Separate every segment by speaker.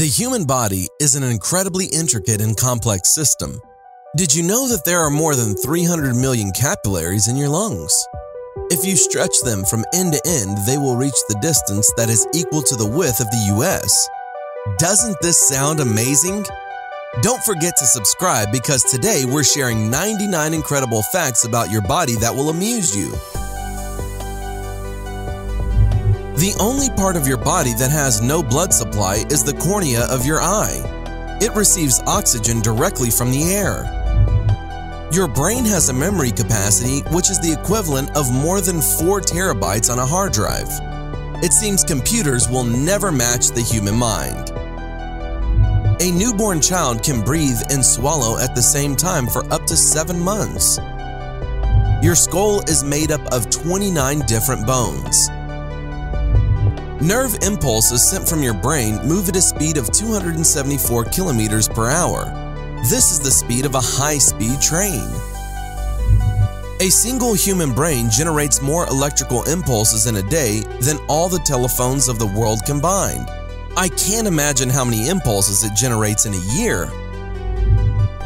Speaker 1: The human body is an incredibly intricate and complex system. Did you know that there are more than 300 million capillaries in your lungs? If you stretch them from end to end, they will reach the distance that is equal to the width of the US. Doesn't this sound amazing? Don't forget to subscribe because today we're sharing 99 incredible facts about your body that will amuse you. The only part of your body that has no blood supply is the cornea of your eye. It receives oxygen directly from the air. Your brain has a memory capacity which is the equivalent of more than 4 terabytes on a hard drive. It seems computers will never match the human mind. A newborn child can breathe and swallow at the same time for up to 7 months. Your skull is made up of 29 different bones. Nerve impulses sent from your brain move at a speed of 274 kilometers per hour. This is the speed of a high speed train. A single human brain generates more electrical impulses in a day than all the telephones of the world combined. I can't imagine how many impulses it generates in a year.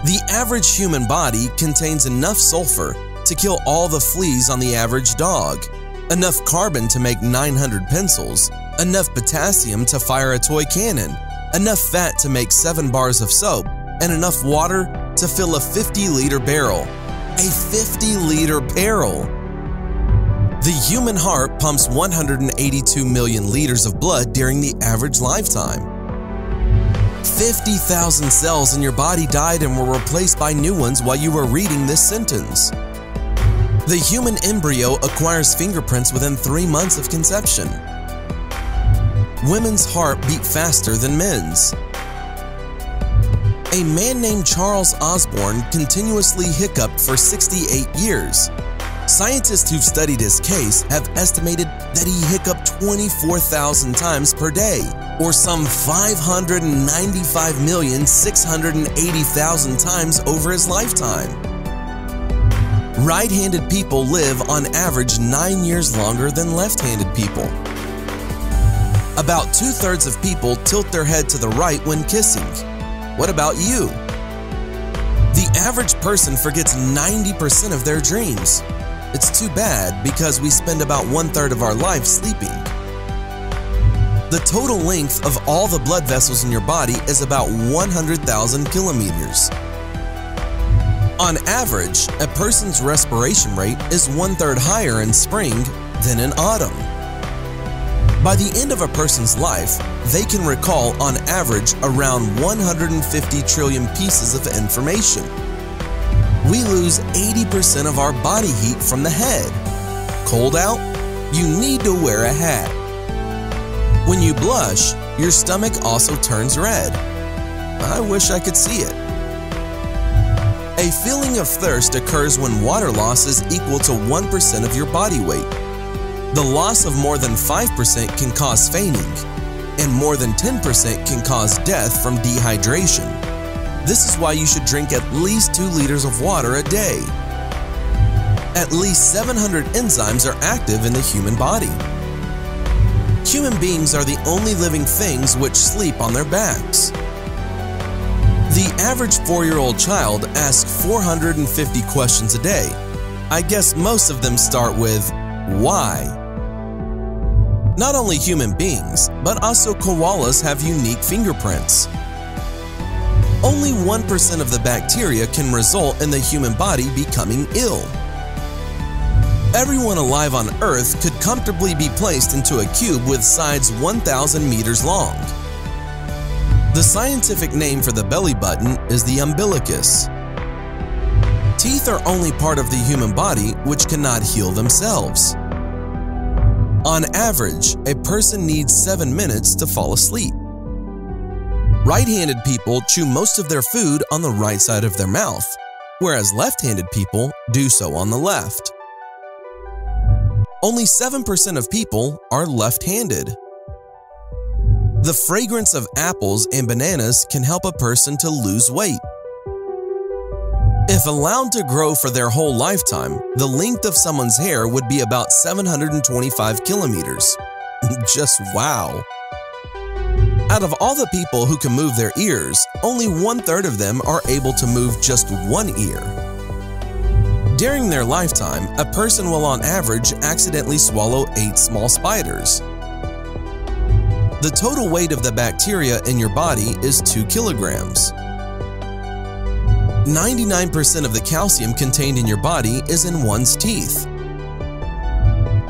Speaker 1: The average human body contains enough sulfur to kill all the fleas on the average dog, enough carbon to make 900 pencils, enough potassium to fire a toy cannon, enough fat to make 7 bars of soap, and enough water to fill a 50 liter barrel. A 50 liter barrel! The human heart pumps 182 million liters of blood during the average lifetime. 50,000 cells in your body died and were replaced by new ones while you were reading this sentence. The human embryo acquires fingerprints within three months of conception. Women's heart beat faster than men's. A man named Charles Osborne continuously hiccuped for 68 years. Scientists who've studied his case have estimated that he hiccuped 24,000 times per day, or some 595,680,000 times over his lifetime. Right handed people live on average nine years longer than left handed people. About two thirds of people tilt their head to the right when kissing. What about you? The average person forgets 90% of their dreams. It's too bad because we spend about one third of our life sleeping. The total length of all the blood vessels in your body is about 100,000 kilometers. On average, a person's respiration rate is one third higher in spring than in autumn. By the end of a person's life, they can recall on average around 150 trillion pieces of information. We lose 80% of our body heat from the head. Cold out? You need to wear a hat. When you blush, your stomach also turns red. I wish I could see it. A feeling of thirst occurs when water loss is equal to 1% of your body weight. The loss of more than 5% can cause fainting, and more than 10% can cause death from dehydration. This is why you should drink at least 2 liters of water a day. At least 700 enzymes are active in the human body. Human beings are the only living things which sleep on their backs. The average four year old child asks 450 questions a day. I guess most of them start with, Why? Not only human beings, but also koalas have unique fingerprints. Only 1% of the bacteria can result in the human body becoming ill. Everyone alive on Earth could comfortably be placed into a cube with sides 1,000 meters long. The scientific name for the belly button is the umbilicus. Teeth are only part of the human body which cannot heal themselves. On average, a person needs 7 minutes to fall asleep. Right-handed people chew most of their food on the right side of their mouth, whereas left-handed people do so on the left. Only 7% of people are left-handed. The fragrance of apples and bananas can help a person to lose weight. If allowed to grow for their whole lifetime, the length of someone's hair would be about 725 kilometers. Just wow. Out of all the people who can move their ears, only one third of them are able to move just one ear. During their lifetime, a person will on average accidentally swallow eight small spiders. The total weight of the bacteria in your body is 2 kilograms. 99% of the calcium contained in your body is in one's teeth.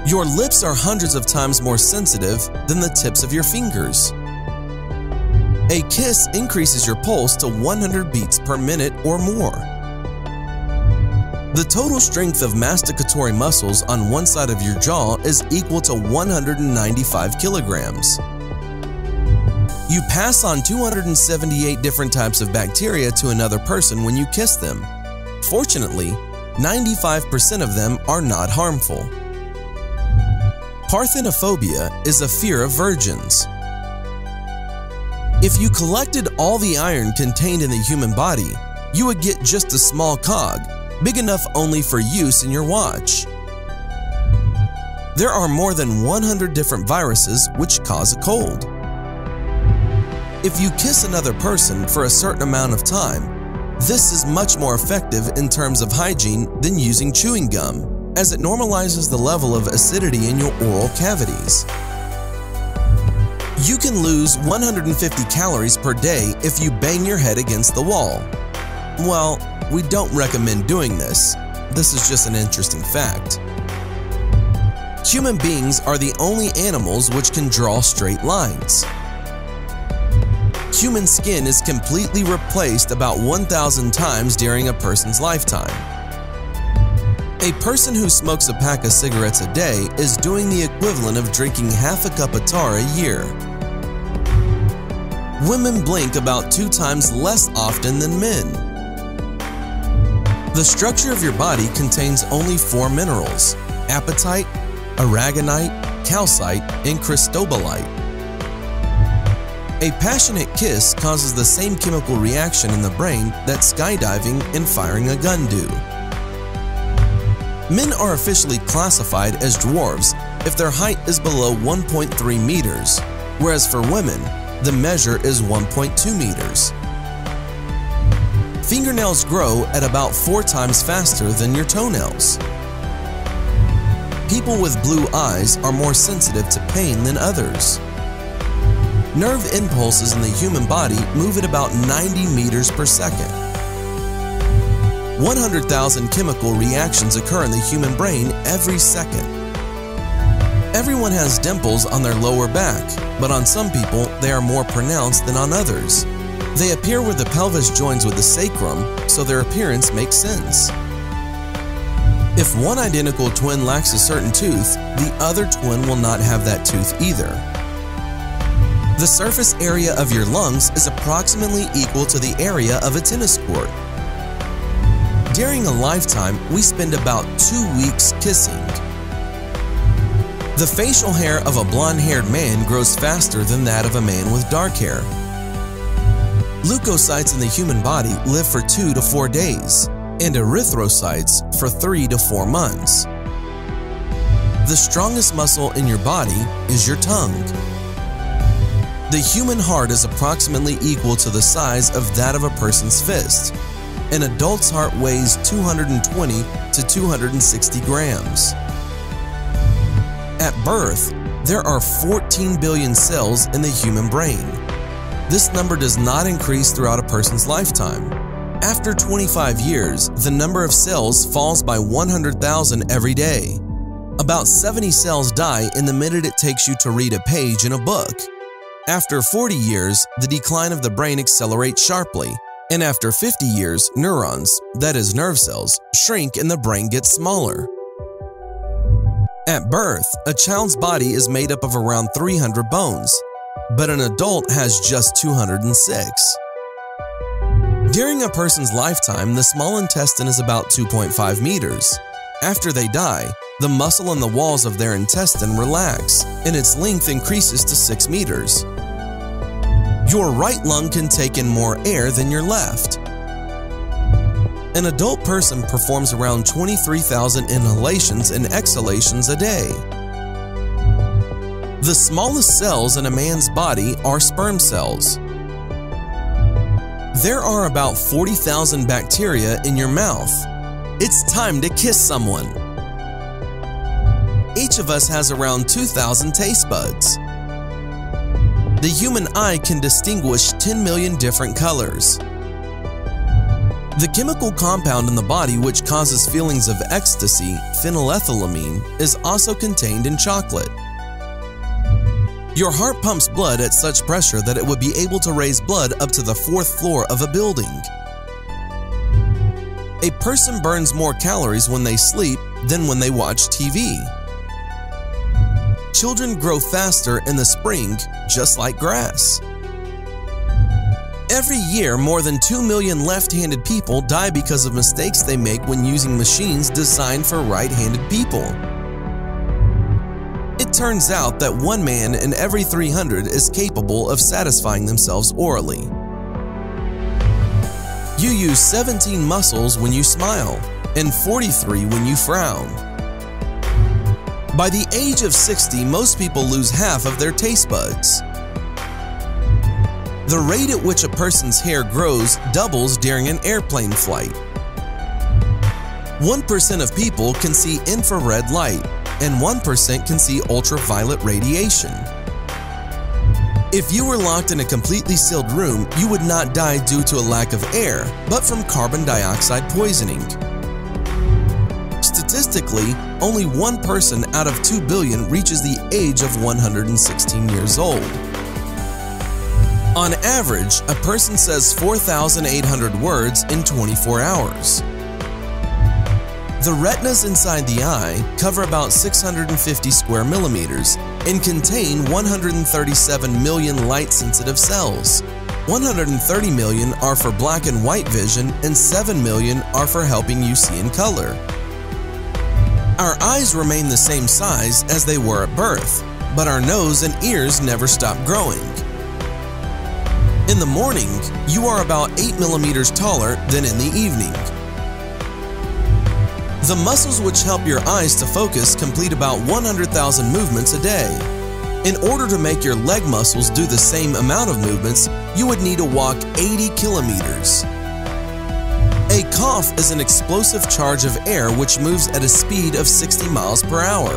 Speaker 1: Your lips are hundreds of times more sensitive than the tips of your fingers. A kiss increases your pulse to 100 beats per minute or more. The total strength of masticatory muscles on one side of your jaw is equal to 195 kilograms. You pass on 278 different types of bacteria to another person when you kiss them. Fortunately, 95% of them are not harmful. Parthenophobia is a fear of virgins. If you collected all the iron contained in the human body, you would get just a small cog, big enough only for use in your watch. There are more than 100 different viruses which cause a cold. If you kiss another person for a certain amount of time, this is much more effective in terms of hygiene than using chewing gum, as it normalizes the level of acidity in your oral cavities. You can lose 150 calories per day if you bang your head against the wall. Well, we don't recommend doing this. This is just an interesting fact. Human beings are the only animals which can draw straight lines human skin is completely replaced about 1,000 times during a person's lifetime. A person who smokes a pack of cigarettes a day is doing the equivalent of drinking half a cup of tar a year. Women blink about two times less often than men. The structure of your body contains only four minerals apatite, aragonite, calcite, and cristobalite. A passionate kiss causes the same chemical reaction in the brain that skydiving and firing a gun do. Men are officially classified as dwarves if their height is below 1.3 meters, whereas for women, the measure is 1.2 meters. Fingernails grow at about four times faster than your toenails. People with blue eyes are more sensitive to pain than others. Nerve impulses in the human body move at about 90 meters per second. 100,000 chemical reactions occur in the human brain every second. Everyone has dimples on their lower back, but on some people they are more pronounced than on others. They appear where the pelvis joins with the sacrum, so their appearance makes sense. If one identical twin lacks a certain tooth, the other twin will not have that tooth either. The surface area of your lungs is approximately equal to the area of a tennis court. During a lifetime, we spend about two weeks kissing. The facial hair of a blonde haired man grows faster than that of a man with dark hair. Leukocytes in the human body live for two to four days, and erythrocytes for three to four months. The strongest muscle in your body is your tongue. The human heart is approximately equal to the size of that of a person's fist. An adult's heart weighs 220 to 260 grams. At birth, there are 14 billion cells in the human brain. This number does not increase throughout a person's lifetime. After 25 years, the number of cells falls by 100,000 every day. About 70 cells die in the minute it takes you to read a page in a book. After 40 years, the decline of the brain accelerates sharply, and after 50 years, neurons, that is nerve cells, shrink and the brain gets smaller. At birth, a child's body is made up of around 300 bones, but an adult has just 206. During a person's lifetime, the small intestine is about 2.5 meters. After they die, the muscle in the walls of their intestine relax and its length increases to 6 meters. Your right lung can take in more air than your left. An adult person performs around 23,000 inhalations and exhalations a day. The smallest cells in a man's body are sperm cells. There are about 40,000 bacteria in your mouth. It's time to kiss someone. Each of us has around 2,000 taste buds. The human eye can distinguish 10 million different colors. The chemical compound in the body which causes feelings of ecstasy, phenylethylamine, is also contained in chocolate. Your heart pumps blood at such pressure that it would be able to raise blood up to the fourth floor of a building. A person burns more calories when they sleep than when they watch TV. Children grow faster in the spring, just like grass. Every year, more than 2 million left handed people die because of mistakes they make when using machines designed for right handed people. It turns out that one man in every 300 is capable of satisfying themselves orally. You use 17 muscles when you smile and 43 when you frown. By the age of 60, most people lose half of their taste buds. The rate at which a person's hair grows doubles during an airplane flight. 1% of people can see infrared light, and 1% can see ultraviolet radiation. If you were locked in a completely sealed room, you would not die due to a lack of air, but from carbon dioxide poisoning. Statistically, only one person out of 2 billion reaches the age of 116 years old. On average, a person says 4,800 words in 24 hours. The retinas inside the eye cover about 650 square millimeters and contain 137 million light sensitive cells. 130 million are for black and white vision, and 7 million are for helping you see in color. Our eyes remain the same size as they were at birth, but our nose and ears never stop growing. In the morning, you are about 8 millimeters taller than in the evening. The muscles which help your eyes to focus complete about 100,000 movements a day. In order to make your leg muscles do the same amount of movements, you would need to walk 80 kilometers. A cough is an explosive charge of air which moves at a speed of 60 miles per hour.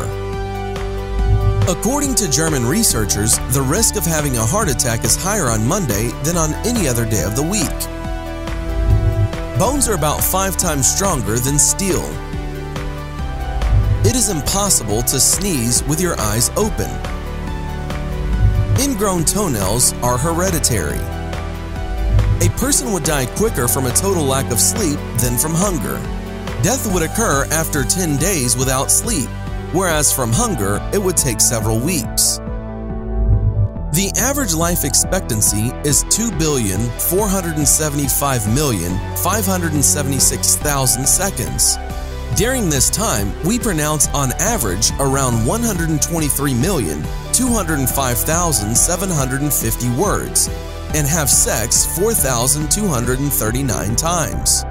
Speaker 1: According to German researchers, the risk of having a heart attack is higher on Monday than on any other day of the week. Bones are about five times stronger than steel. It is impossible to sneeze with your eyes open. Ingrown toenails are hereditary. A person would die quicker from a total lack of sleep than from hunger. Death would occur after 10 days without sleep whereas from hunger, it would take several weeks. The average life expectancy is 2,475,576,000 seconds. During this time, we pronounce on average around 123,205,750 words and have sex 4,239 times.